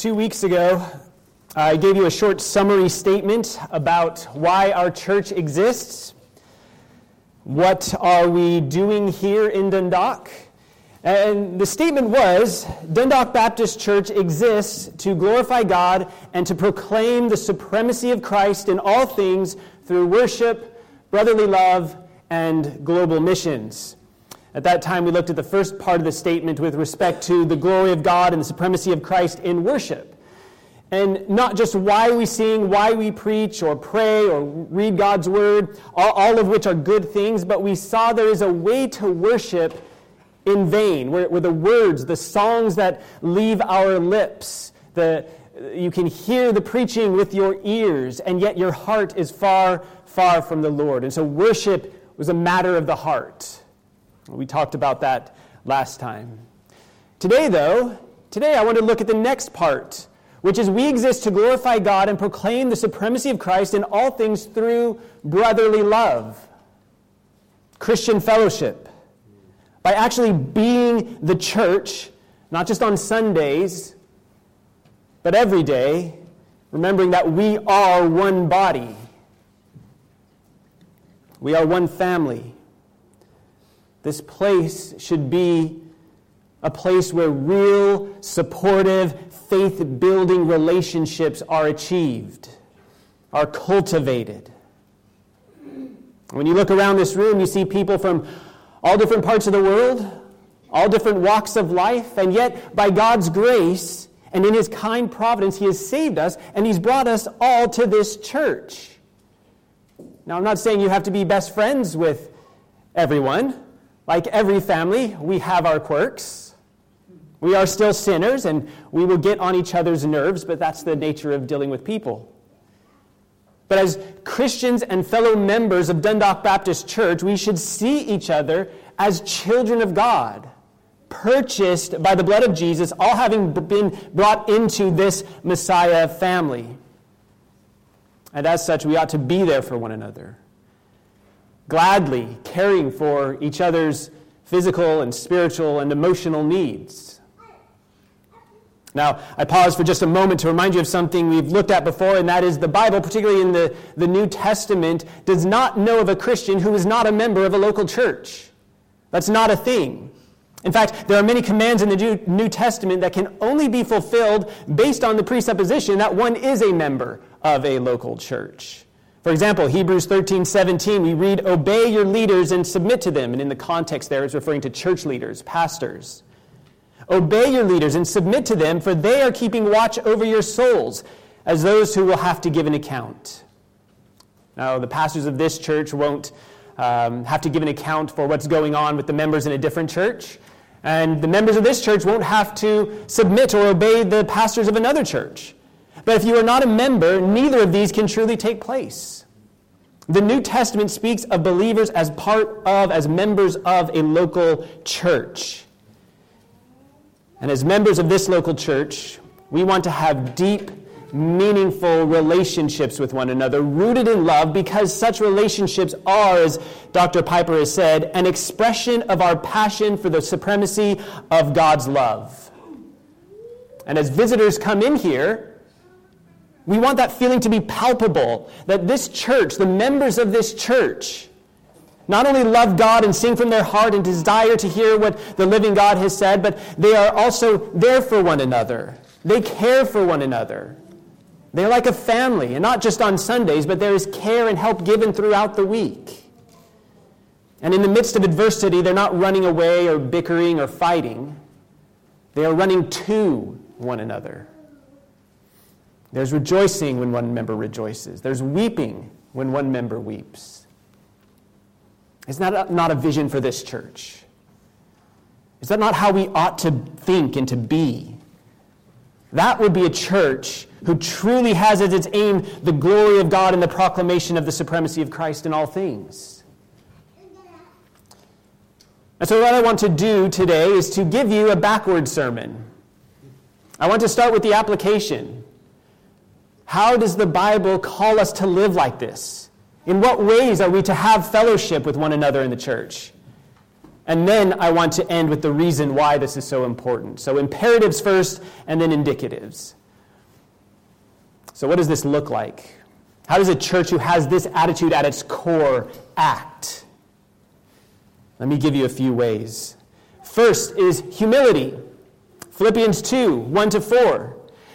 two weeks ago, I gave you a short summary statement about why our church exists. What are we doing here in Dundalk? And the statement was Dundalk Baptist Church exists to glorify God and to proclaim the supremacy of Christ in all things through worship, brotherly love, and global missions. At that time, we looked at the first part of the statement with respect to the glory of God and the supremacy of Christ in worship. And not just why we sing, why we preach or pray or read God's word, all, of which are good things, but we saw there is a way to worship in vain, where, where the words, the songs that leave our lips, the, you can hear the preaching with your ears, and yet your heart is far, far from the Lord. And so worship was a matter of the heart. We talked about that last time. Today, though, today I want to look at the next part, which is we exist to glorify God and proclaim the supremacy of Christ in all things through brotherly love, Christian fellowship, by actually being the church, not just on Sundays, but every day, remembering that we are one body. We are one family. This place should be a place where real, supportive, faith building relationships are achieved, are cultivated. When you look around this room, you see people from all different parts of the world, all different walks of life, and yet, by God's grace and in His kind providence, He has saved us and He's brought us all to this church. Now, I'm not saying you have to be best friends with everyone. Like every family, we have our quirks. We are still sinners and we will get on each other's nerves, but that's the nature of dealing with people. But as Christians and fellow members of Dundalk Baptist Church, we should see each other as children of God, purchased by the blood of Jesus, all having been brought into this Messiah family. And as such, we ought to be there for one another gladly caring for each other's physical and spiritual and emotional needs. Now, I pause for just a moment to remind you of something we've looked at before, and that is the Bible, particularly in the, the New Testament, does not know of a Christian who is not a member of a local church. That's not a thing. In fact, there are many commands in the New Testament that can only be fulfilled based on the presupposition that one is a member of a local church. For example, Hebrews 13, 17, we read, Obey your leaders and submit to them. And in the context there, it's referring to church leaders, pastors. Obey your leaders and submit to them, for they are keeping watch over your souls as those who will have to give an account. Now, the pastors of this church won't um, have to give an account for what's going on with the members in a different church. And the members of this church won't have to submit or obey the pastors of another church. But if you are not a member, neither of these can truly take place. The New Testament speaks of believers as part of, as members of a local church. And as members of this local church, we want to have deep, meaningful relationships with one another, rooted in love, because such relationships are, as Dr. Piper has said, an expression of our passion for the supremacy of God's love. And as visitors come in here, we want that feeling to be palpable that this church, the members of this church, not only love God and sing from their heart and desire to hear what the living God has said, but they are also there for one another. They care for one another. They're like a family, and not just on Sundays, but there is care and help given throughout the week. And in the midst of adversity, they're not running away or bickering or fighting. They are running to one another. There's rejoicing when one member rejoices. There's weeping when one member weeps. Is that not a vision for this church? Is that not how we ought to think and to be? That would be a church who truly has as its aim the glory of God and the proclamation of the supremacy of Christ in all things. And so, what I want to do today is to give you a backward sermon. I want to start with the application. How does the Bible call us to live like this? In what ways are we to have fellowship with one another in the church? And then I want to end with the reason why this is so important. So, imperatives first, and then indicatives. So, what does this look like? How does a church who has this attitude at its core act? Let me give you a few ways. First is humility. Philippians 2 1 to 4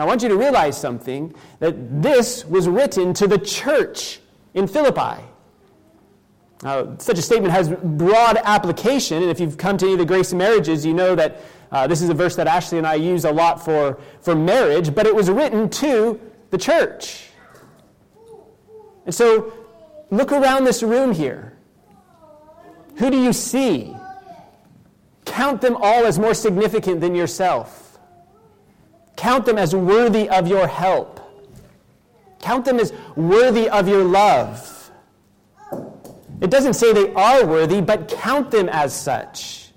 Now, I want you to realize something that this was written to the church in Philippi. Now, such a statement has broad application, and if you've come to any of the Grace Marriages, you know that uh, this is a verse that Ashley and I use a lot for, for marriage, but it was written to the church. And so, look around this room here. Who do you see? Count them all as more significant than yourself. Count them as worthy of your help. Count them as worthy of your love. It doesn't say they are worthy, but count them as such.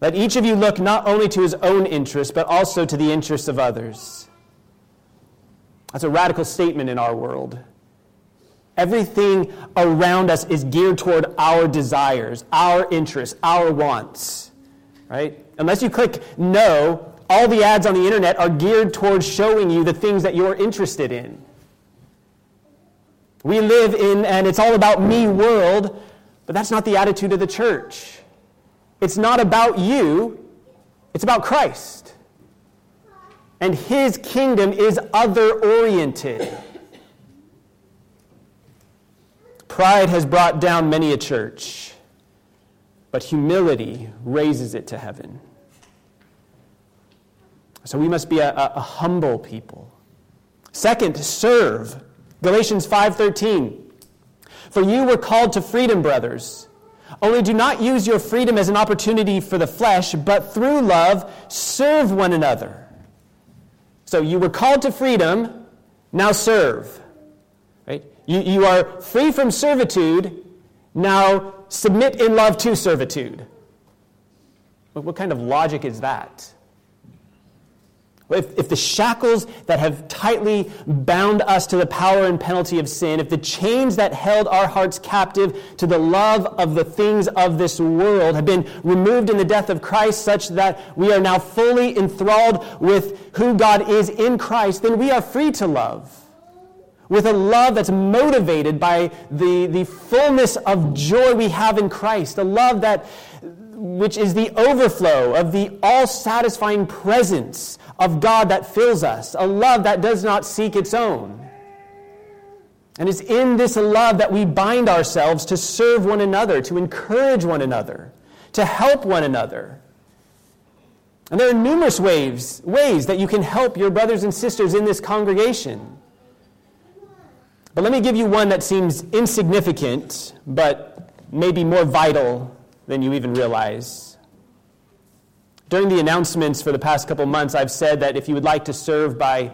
Let each of you look not only to his own interests, but also to the interests of others. That's a radical statement in our world. Everything around us is geared toward our desires, our interests, our wants. Right? Unless you click no, all the ads on the internet are geared towards showing you the things that you're interested in. We live in an it's all about me world, but that's not the attitude of the church. It's not about you, it's about Christ. And his kingdom is other oriented. Pride has brought down many a church, but humility raises it to heaven. So we must be a, a, a humble people. Second, serve. Galatians 5:13. For you were called to freedom, brothers. Only do not use your freedom as an opportunity for the flesh, but through love serve one another. So you were called to freedom, now serve. Right? You, you are free from servitude, now submit in love to servitude. What, kind of logic is that? If, if the shackles that have tightly bound us to the power and penalty of sin, if the chains that held our hearts captive to the love of the things of this world have been removed in the death of Christ, such that we are now fully enthralled with who God is in Christ, then we are free to love with a love that's motivated by the, the fullness of joy we have in Christ, a love that which is the overflow of the all-satisfying presence of God that fills us, a love that does not seek its own. And it's in this love that we bind ourselves to serve one another, to encourage one another, to help one another. And there are numerous ways, ways that you can help your brothers and sisters in this congregation. But let me give you one that seems insignificant, but maybe more vital than you even realize. During the announcements for the past couple months, I've said that if you would like to serve by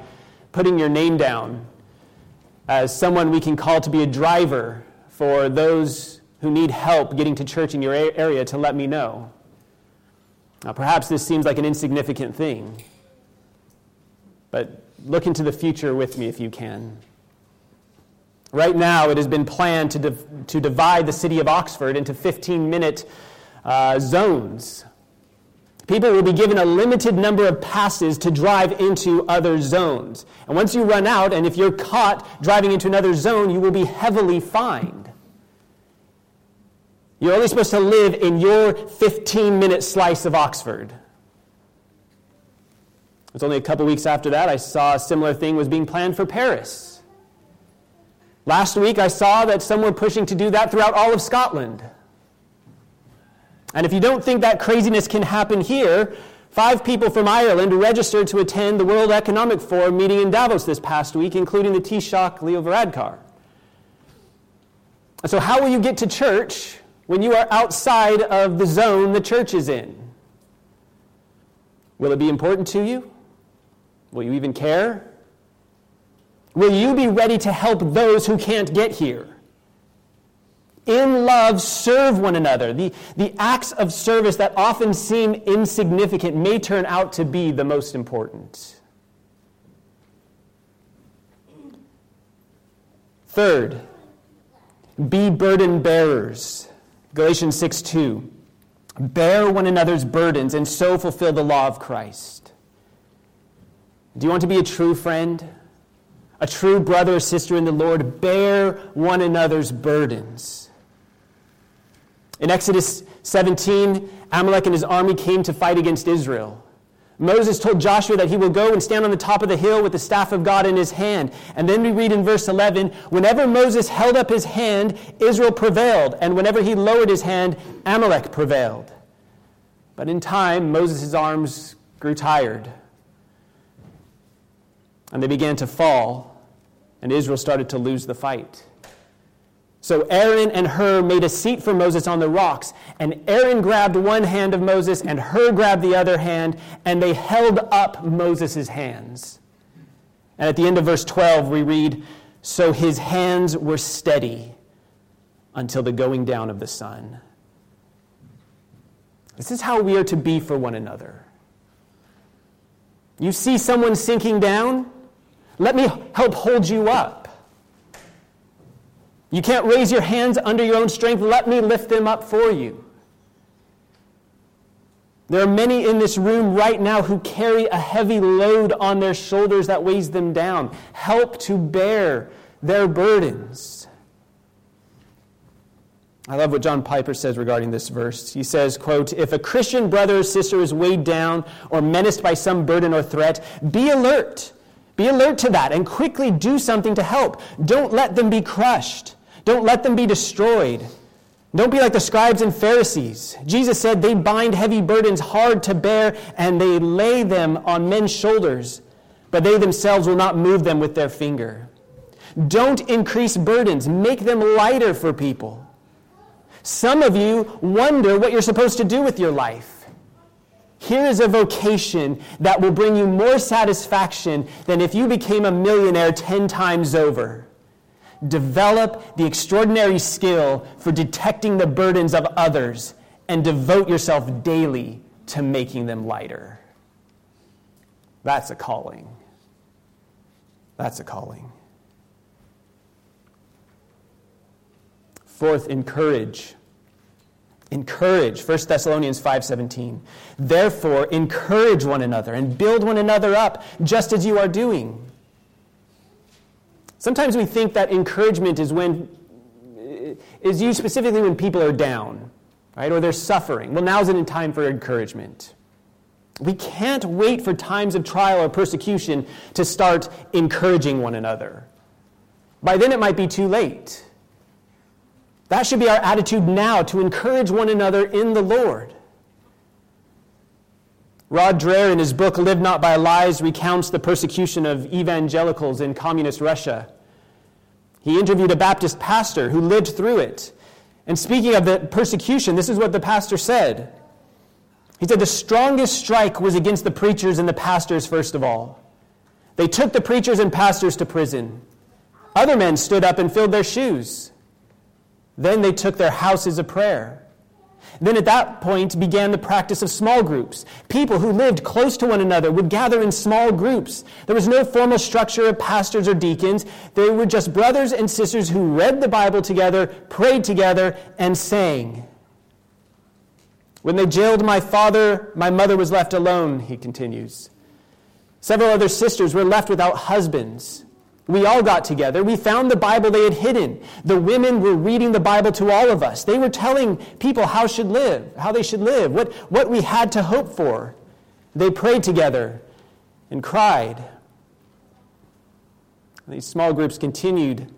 putting your name down as someone we can call to be a driver for those who need help getting to church in your area, to let me know. Now, perhaps this seems like an insignificant thing, but look into the future with me if you can. Right now, it has been planned to, div- to divide the city of Oxford into 15 minute uh, zones. People will be given a limited number of passes to drive into other zones. And once you run out, and if you're caught driving into another zone, you will be heavily fined. You're only supposed to live in your 15 minute slice of Oxford. It's only a couple weeks after that I saw a similar thing was being planned for Paris. Last week, I saw that some were pushing to do that throughout all of Scotland. And if you don't think that craziness can happen here, five people from Ireland registered to attend the World Economic Forum meeting in Davos this past week, including the Taoiseach Leo Varadkar. So, how will you get to church when you are outside of the zone the church is in? Will it be important to you? Will you even care? Will you be ready to help those who can't get here? In love, serve one another. The, the acts of service that often seem insignificant may turn out to be the most important. Third, be burden bearers. Galatians 6 2. Bear one another's burdens and so fulfill the law of Christ. Do you want to be a true friend? A true brother or sister in the Lord? Bear one another's burdens. In Exodus 17, Amalek and his army came to fight against Israel. Moses told Joshua that he will go and stand on the top of the hill with the staff of God in his hand. And then we read in verse 11 whenever Moses held up his hand, Israel prevailed, and whenever he lowered his hand, Amalek prevailed. But in time, Moses' arms grew tired, and they began to fall, and Israel started to lose the fight. So Aaron and Hur made a seat for Moses on the rocks, and Aaron grabbed one hand of Moses, and Hur grabbed the other hand, and they held up Moses' hands. And at the end of verse 12, we read, So his hands were steady until the going down of the sun. This is how we are to be for one another. You see someone sinking down? Let me help hold you up. You can't raise your hands under your own strength. Let me lift them up for you. There are many in this room right now who carry a heavy load on their shoulders that weighs them down. Help to bear their burdens. I love what John Piper says regarding this verse. He says, quote, If a Christian brother or sister is weighed down or menaced by some burden or threat, be alert. Be alert to that and quickly do something to help. Don't let them be crushed. Don't let them be destroyed. Don't be like the scribes and Pharisees. Jesus said they bind heavy burdens hard to bear and they lay them on men's shoulders, but they themselves will not move them with their finger. Don't increase burdens, make them lighter for people. Some of you wonder what you're supposed to do with your life. Here is a vocation that will bring you more satisfaction than if you became a millionaire 10 times over develop the extraordinary skill for detecting the burdens of others and devote yourself daily to making them lighter. That's a calling. That's a calling. Fourth, encourage. Encourage. 1 Thessalonians 5:17. Therefore, encourage one another and build one another up, just as you are doing. Sometimes we think that encouragement is when is used specifically when people are down, right? Or they're suffering. Well, now's a time for encouragement. We can't wait for times of trial or persecution to start encouraging one another. By then, it might be too late. That should be our attitude now to encourage one another in the Lord. Rod Dreher, in his book Live Not by Lies, recounts the persecution of evangelicals in communist Russia. He interviewed a Baptist pastor who lived through it. And speaking of the persecution, this is what the pastor said. He said, The strongest strike was against the preachers and the pastors, first of all. They took the preachers and pastors to prison. Other men stood up and filled their shoes. Then they took their houses of prayer. Then at that point began the practice of small groups. People who lived close to one another would gather in small groups. There was no formal structure of pastors or deacons. They were just brothers and sisters who read the Bible together, prayed together, and sang. When they jailed my father, my mother was left alone, he continues. Several other sisters were left without husbands. We all got together. We found the Bible they had hidden. The women were reading the Bible to all of us. They were telling people how should live, how they should live, what, what we had to hope for. They prayed together and cried. These small groups continued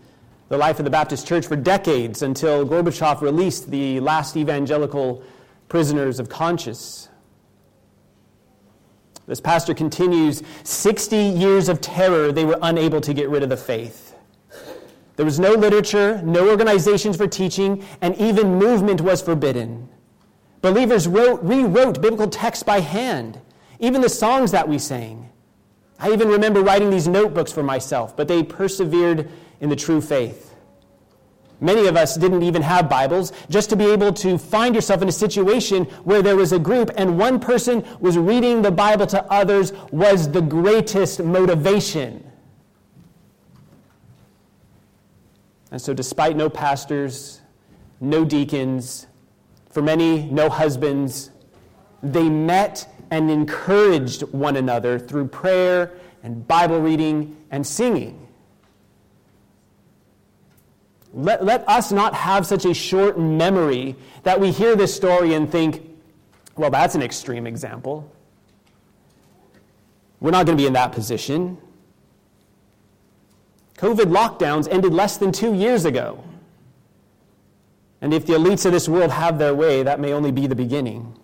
the life of the Baptist church for decades until Gorbachev released the last evangelical prisoners of conscience. This pastor continues 60 years of terror, they were unable to get rid of the faith. There was no literature, no organizations for teaching, and even movement was forbidden. Believers wrote, rewrote biblical texts by hand, even the songs that we sang. I even remember writing these notebooks for myself, but they persevered in the true faith. Many of us didn't even have Bibles. Just to be able to find yourself in a situation where there was a group and one person was reading the Bible to others was the greatest motivation. And so, despite no pastors, no deacons, for many, no husbands, they met and encouraged one another through prayer and Bible reading and singing. Let, let us not have such a short memory that we hear this story and think, well, that's an extreme example. We're not going to be in that position. COVID lockdowns ended less than two years ago. And if the elites of this world have their way, that may only be the beginning.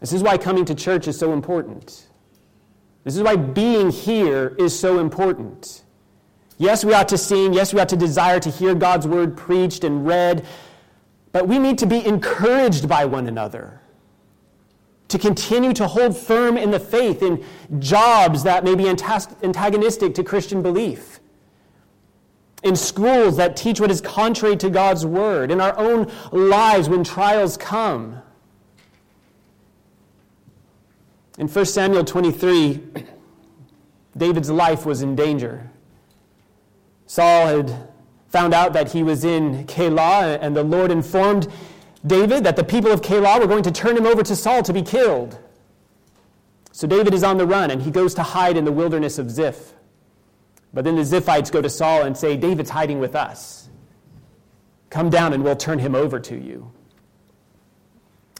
This is why coming to church is so important. This is why being here is so important. Yes, we ought to sing. Yes, we ought to desire to hear God's word preached and read. But we need to be encouraged by one another. To continue to hold firm in the faith in jobs that may be antagonistic to Christian belief. In schools that teach what is contrary to God's word. In our own lives when trials come. In 1 Samuel 23, David's life was in danger. Saul had found out that he was in Keilah, and the Lord informed David that the people of Keilah were going to turn him over to Saul to be killed. So David is on the run, and he goes to hide in the wilderness of Ziph. But then the Ziphites go to Saul and say, David's hiding with us. Come down and we'll turn him over to you.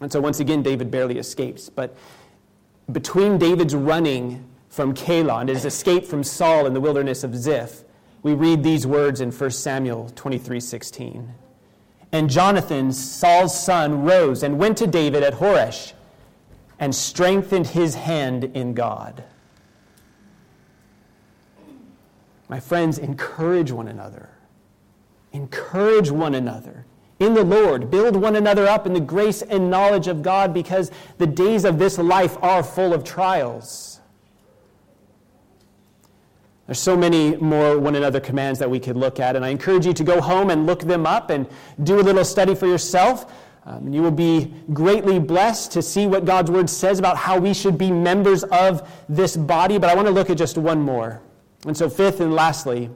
And so once again, David barely escapes. But between David's running from Keilah and his escape from Saul in the wilderness of Ziph, we read these words in 1 Samuel 23 16. And Jonathan, Saul's son, rose and went to David at Horesh and strengthened his hand in God. My friends, encourage one another. Encourage one another in the Lord. Build one another up in the grace and knowledge of God because the days of this life are full of trials. There's so many more one another commands that we could look at, and I encourage you to go home and look them up and do a little study for yourself. Um, you will be greatly blessed to see what God's word says about how we should be members of this body, but I want to look at just one more. And so, fifth and lastly,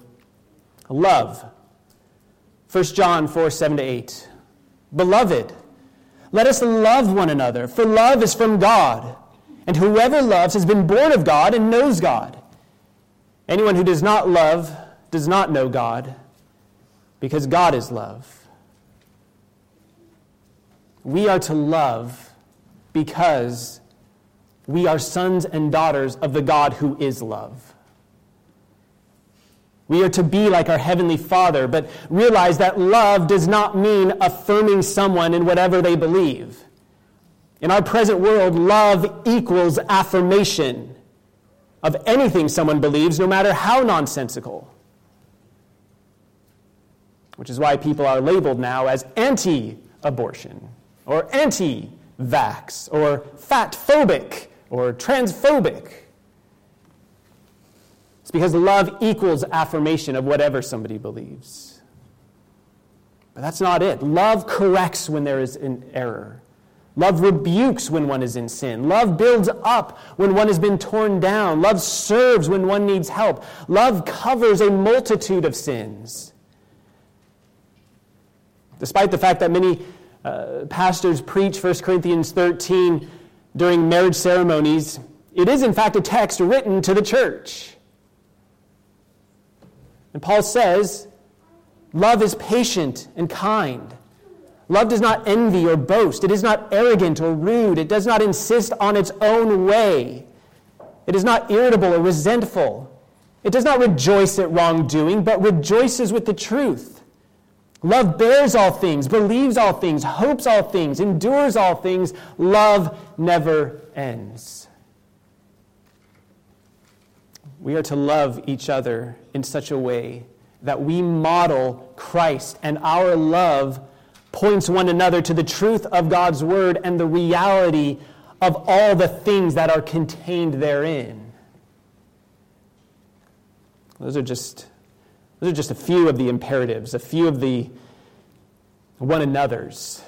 love. 1 John 4 7 to 8. Beloved, let us love one another, for love is from God, and whoever loves has been born of God and knows God. Anyone who does not love does not know God, because God is love. We are to love because we are sons and daughters of the God who is love. We are to be like our Heavenly Father, but realize that love does not mean affirming someone in whatever they believe. In our present world, love equals affirmation of anything someone believes, no matter how nonsensical. Which is why people are labeled now as anti abortion, or anti vax, or fat phobic, or transphobic. It's because love equals affirmation of whatever somebody believes. But that's not it. Love corrects when there is an error. Love rebukes when one is in sin. Love builds up when one has been torn down. Love serves when one needs help. Love covers a multitude of sins. Despite the fact that many uh, pastors preach 1 Corinthians 13 during marriage ceremonies, it is in fact a text written to the church. And Paul says, Love is patient and kind. Love does not envy or boast. It is not arrogant or rude. It does not insist on its own way. It is not irritable or resentful. It does not rejoice at wrongdoing, but rejoices with the truth. Love bears all things, believes all things, hopes all things, endures all things. Love never ends. We are to love each other in such a way that we model Christ and our love points one another to the truth of God's word and the reality of all the things that are contained therein. Those are just, those are just a few of the imperatives, a few of the one another's.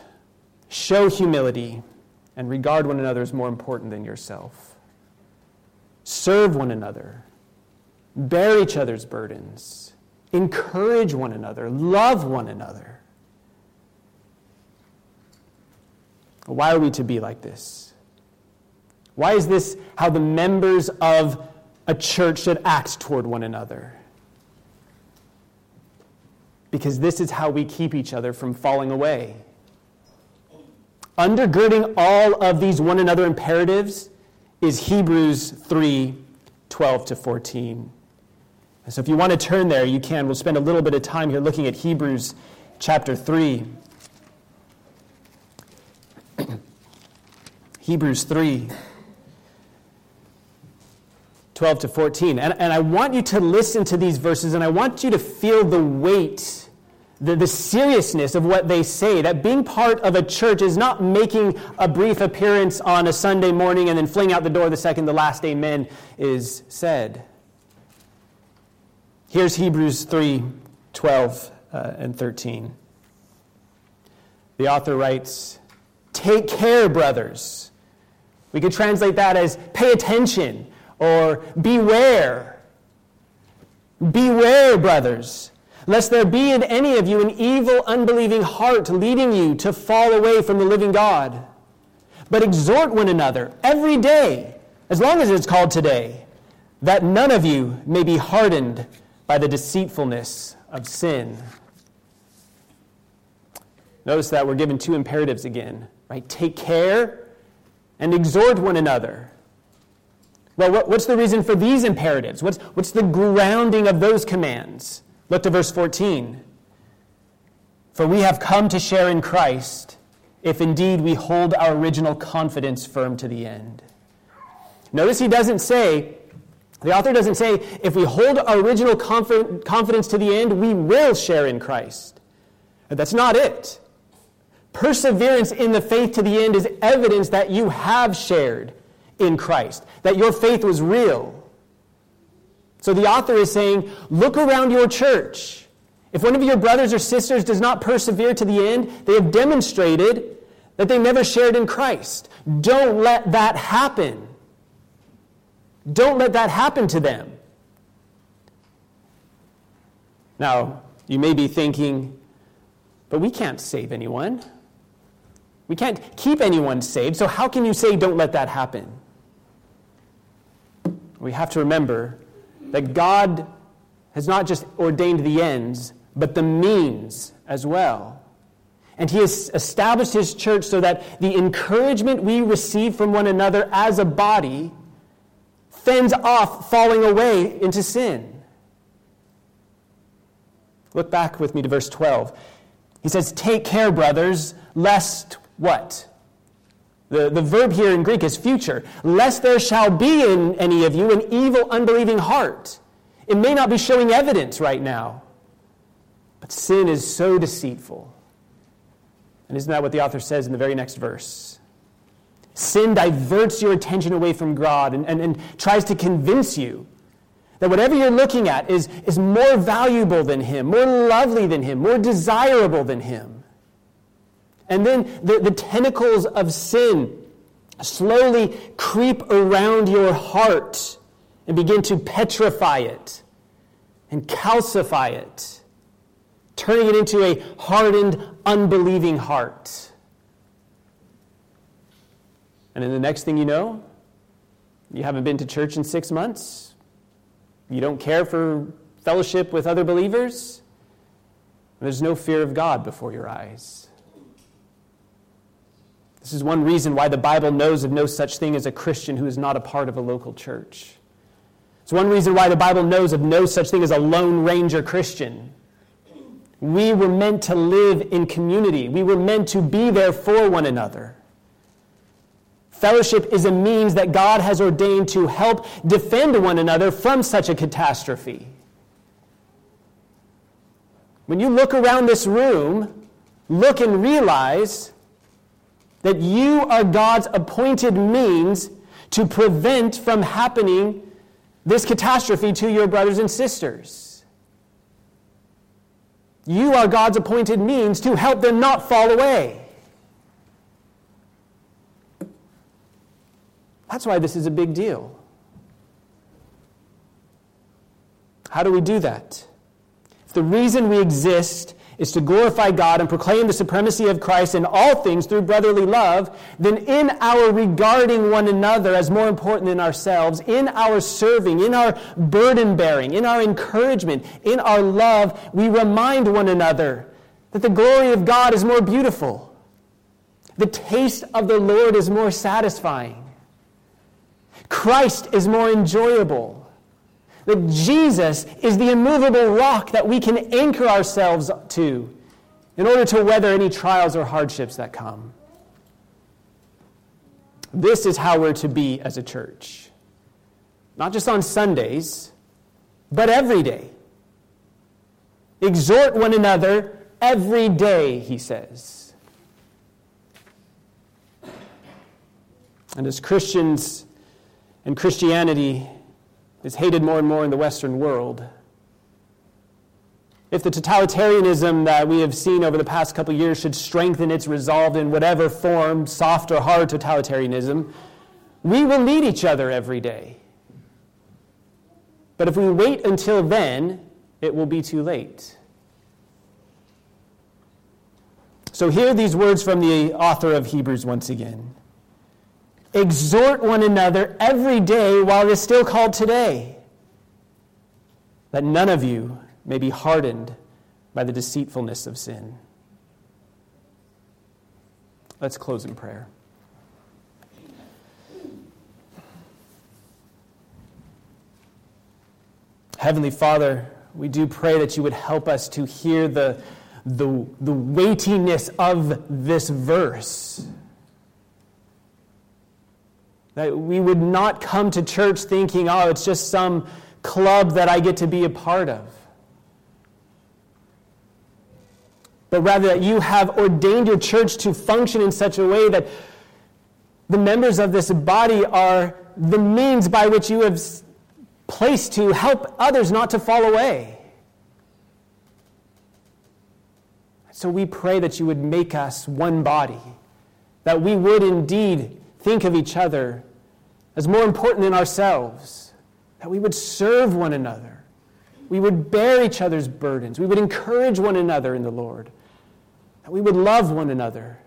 Show humility and regard one another as more important than yourself. Serve one another. Bear each other's burdens. Encourage one another. Love one another. Why are we to be like this? Why is this how the members of a church should act toward one another? Because this is how we keep each other from falling away. Undergirding all of these one another imperatives is Hebrews 3 12 to 14. And so if you want to turn there, you can. We'll spend a little bit of time here looking at Hebrews chapter 3. Hebrews 3. 12 to 14. And, and I want you to listen to these verses and I want you to feel the weight, the, the seriousness of what they say. That being part of a church is not making a brief appearance on a Sunday morning and then fling out the door the second the last amen is said. Here's Hebrews 3 12 uh, and 13. The author writes, Take care, brothers. We could translate that as pay attention or beware. Beware, brothers, lest there be in any of you an evil, unbelieving heart leading you to fall away from the living God. But exhort one another every day, as long as it's called today, that none of you may be hardened by the deceitfulness of sin. Notice that we're given two imperatives again, right? Take care and exhort one another. Well, what, what's the reason for these imperatives? What's, what's the grounding of those commands? Look to verse 14. For we have come to share in Christ, if indeed we hold our original confidence firm to the end. Notice he doesn't say, the author doesn't say, if we hold our original confidence to the end, we will share in Christ. That's not it. Perseverance in the faith to the end is evidence that you have shared in Christ, that your faith was real. So the author is saying, look around your church. If one of your brothers or sisters does not persevere to the end, they have demonstrated that they never shared in Christ. Don't let that happen. Don't let that happen to them. Now, you may be thinking, but we can't save anyone. We can't keep anyone saved, so how can you say don't let that happen? we have to remember that God has not just ordained the ends, but the means as well. And He has established His church so that the encouragement we receive from one another as a body fends off falling away into sin. Look back with me to verse 12. He says, Take care, brothers, lest what? The, the verb here in Greek is future. Lest there shall be in any of you an evil, unbelieving heart. It may not be showing evidence right now, but sin is so deceitful. And isn't that what the author says in the very next verse? Sin diverts your attention away from God and, and, and tries to convince you that whatever you're looking at is, is more valuable than Him, more lovely than Him, more desirable than Him. And then the, the tentacles of sin slowly creep around your heart and begin to petrify it and calcify it, turning it into a hardened, unbelieving heart. And then the next thing you know, you haven't been to church in six months. You don't care for fellowship with other believers. There's no fear of God before your eyes. This is one reason why the Bible knows of no such thing as a Christian who is not a part of a local church. It's one reason why the Bible knows of no such thing as a Lone Ranger Christian. We were meant to live in community, we were meant to be there for one another. Fellowship is a means that God has ordained to help defend one another from such a catastrophe. When you look around this room, look and realize that you are God's appointed means to prevent from happening this catastrophe to your brothers and sisters. You are God's appointed means to help them not fall away. That's why this is a big deal. How do we do that? If the reason we exist is to glorify God and proclaim the supremacy of Christ in all things through brotherly love, then in our regarding one another as more important than ourselves, in our serving, in our burden bearing, in our encouragement, in our love, we remind one another that the glory of God is more beautiful. The taste of the Lord is more satisfying. Christ is more enjoyable. That Jesus is the immovable rock that we can anchor ourselves to in order to weather any trials or hardships that come. This is how we're to be as a church. Not just on Sundays, but every day. Exhort one another every day, he says. And as Christians and Christianity is hated more and more in the Western world. If the totalitarianism that we have seen over the past couple years should strengthen its resolve in whatever form, soft or hard totalitarianism, we will need each other every day. But if we wait until then, it will be too late. So, hear these words from the author of Hebrews once again. Exhort one another every day while it is still called today, that none of you may be hardened by the deceitfulness of sin. Let's close in prayer. Heavenly Father, we do pray that you would help us to hear the, the, the weightiness of this verse that we would not come to church thinking, oh, it's just some club that I get to be a part of. But rather that you have ordained your church to function in such a way that the members of this body are the means by which you have placed to help others not to fall away. So we pray that you would make us one body, that we would indeed think of each other as more important than ourselves, that we would serve one another. We would bear each other's burdens. We would encourage one another in the Lord. That we would love one another,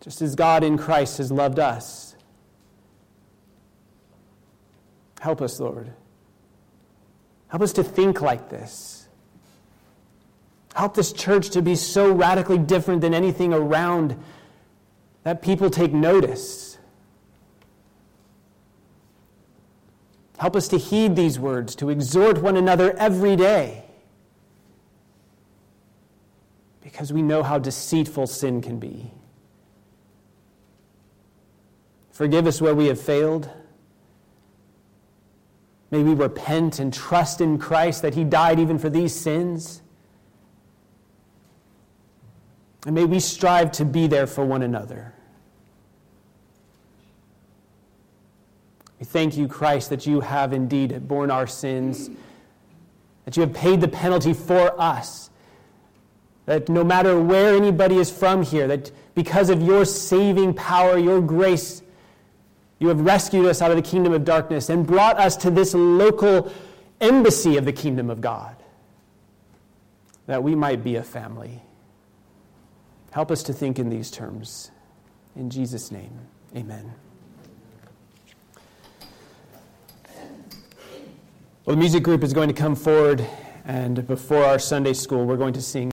just as God in Christ has loved us. Help us, Lord. Help us to think like this. Help this church to be so radically different than anything around that people take notice. Help us to heed these words, to exhort one another every day, because we know how deceitful sin can be. Forgive us where we have failed. May we repent and trust in Christ that He died even for these sins. And may we strive to be there for one another. We thank you, Christ, that you have indeed borne our sins, that you have paid the penalty for us. That no matter where anybody is from here, that because of your saving power, your grace, you have rescued us out of the kingdom of darkness and brought us to this local embassy of the kingdom of God, that we might be a family. Help us to think in these terms. In Jesus' name, amen. Well, the music group is going to come forward, and before our Sunday school, we're going to sing.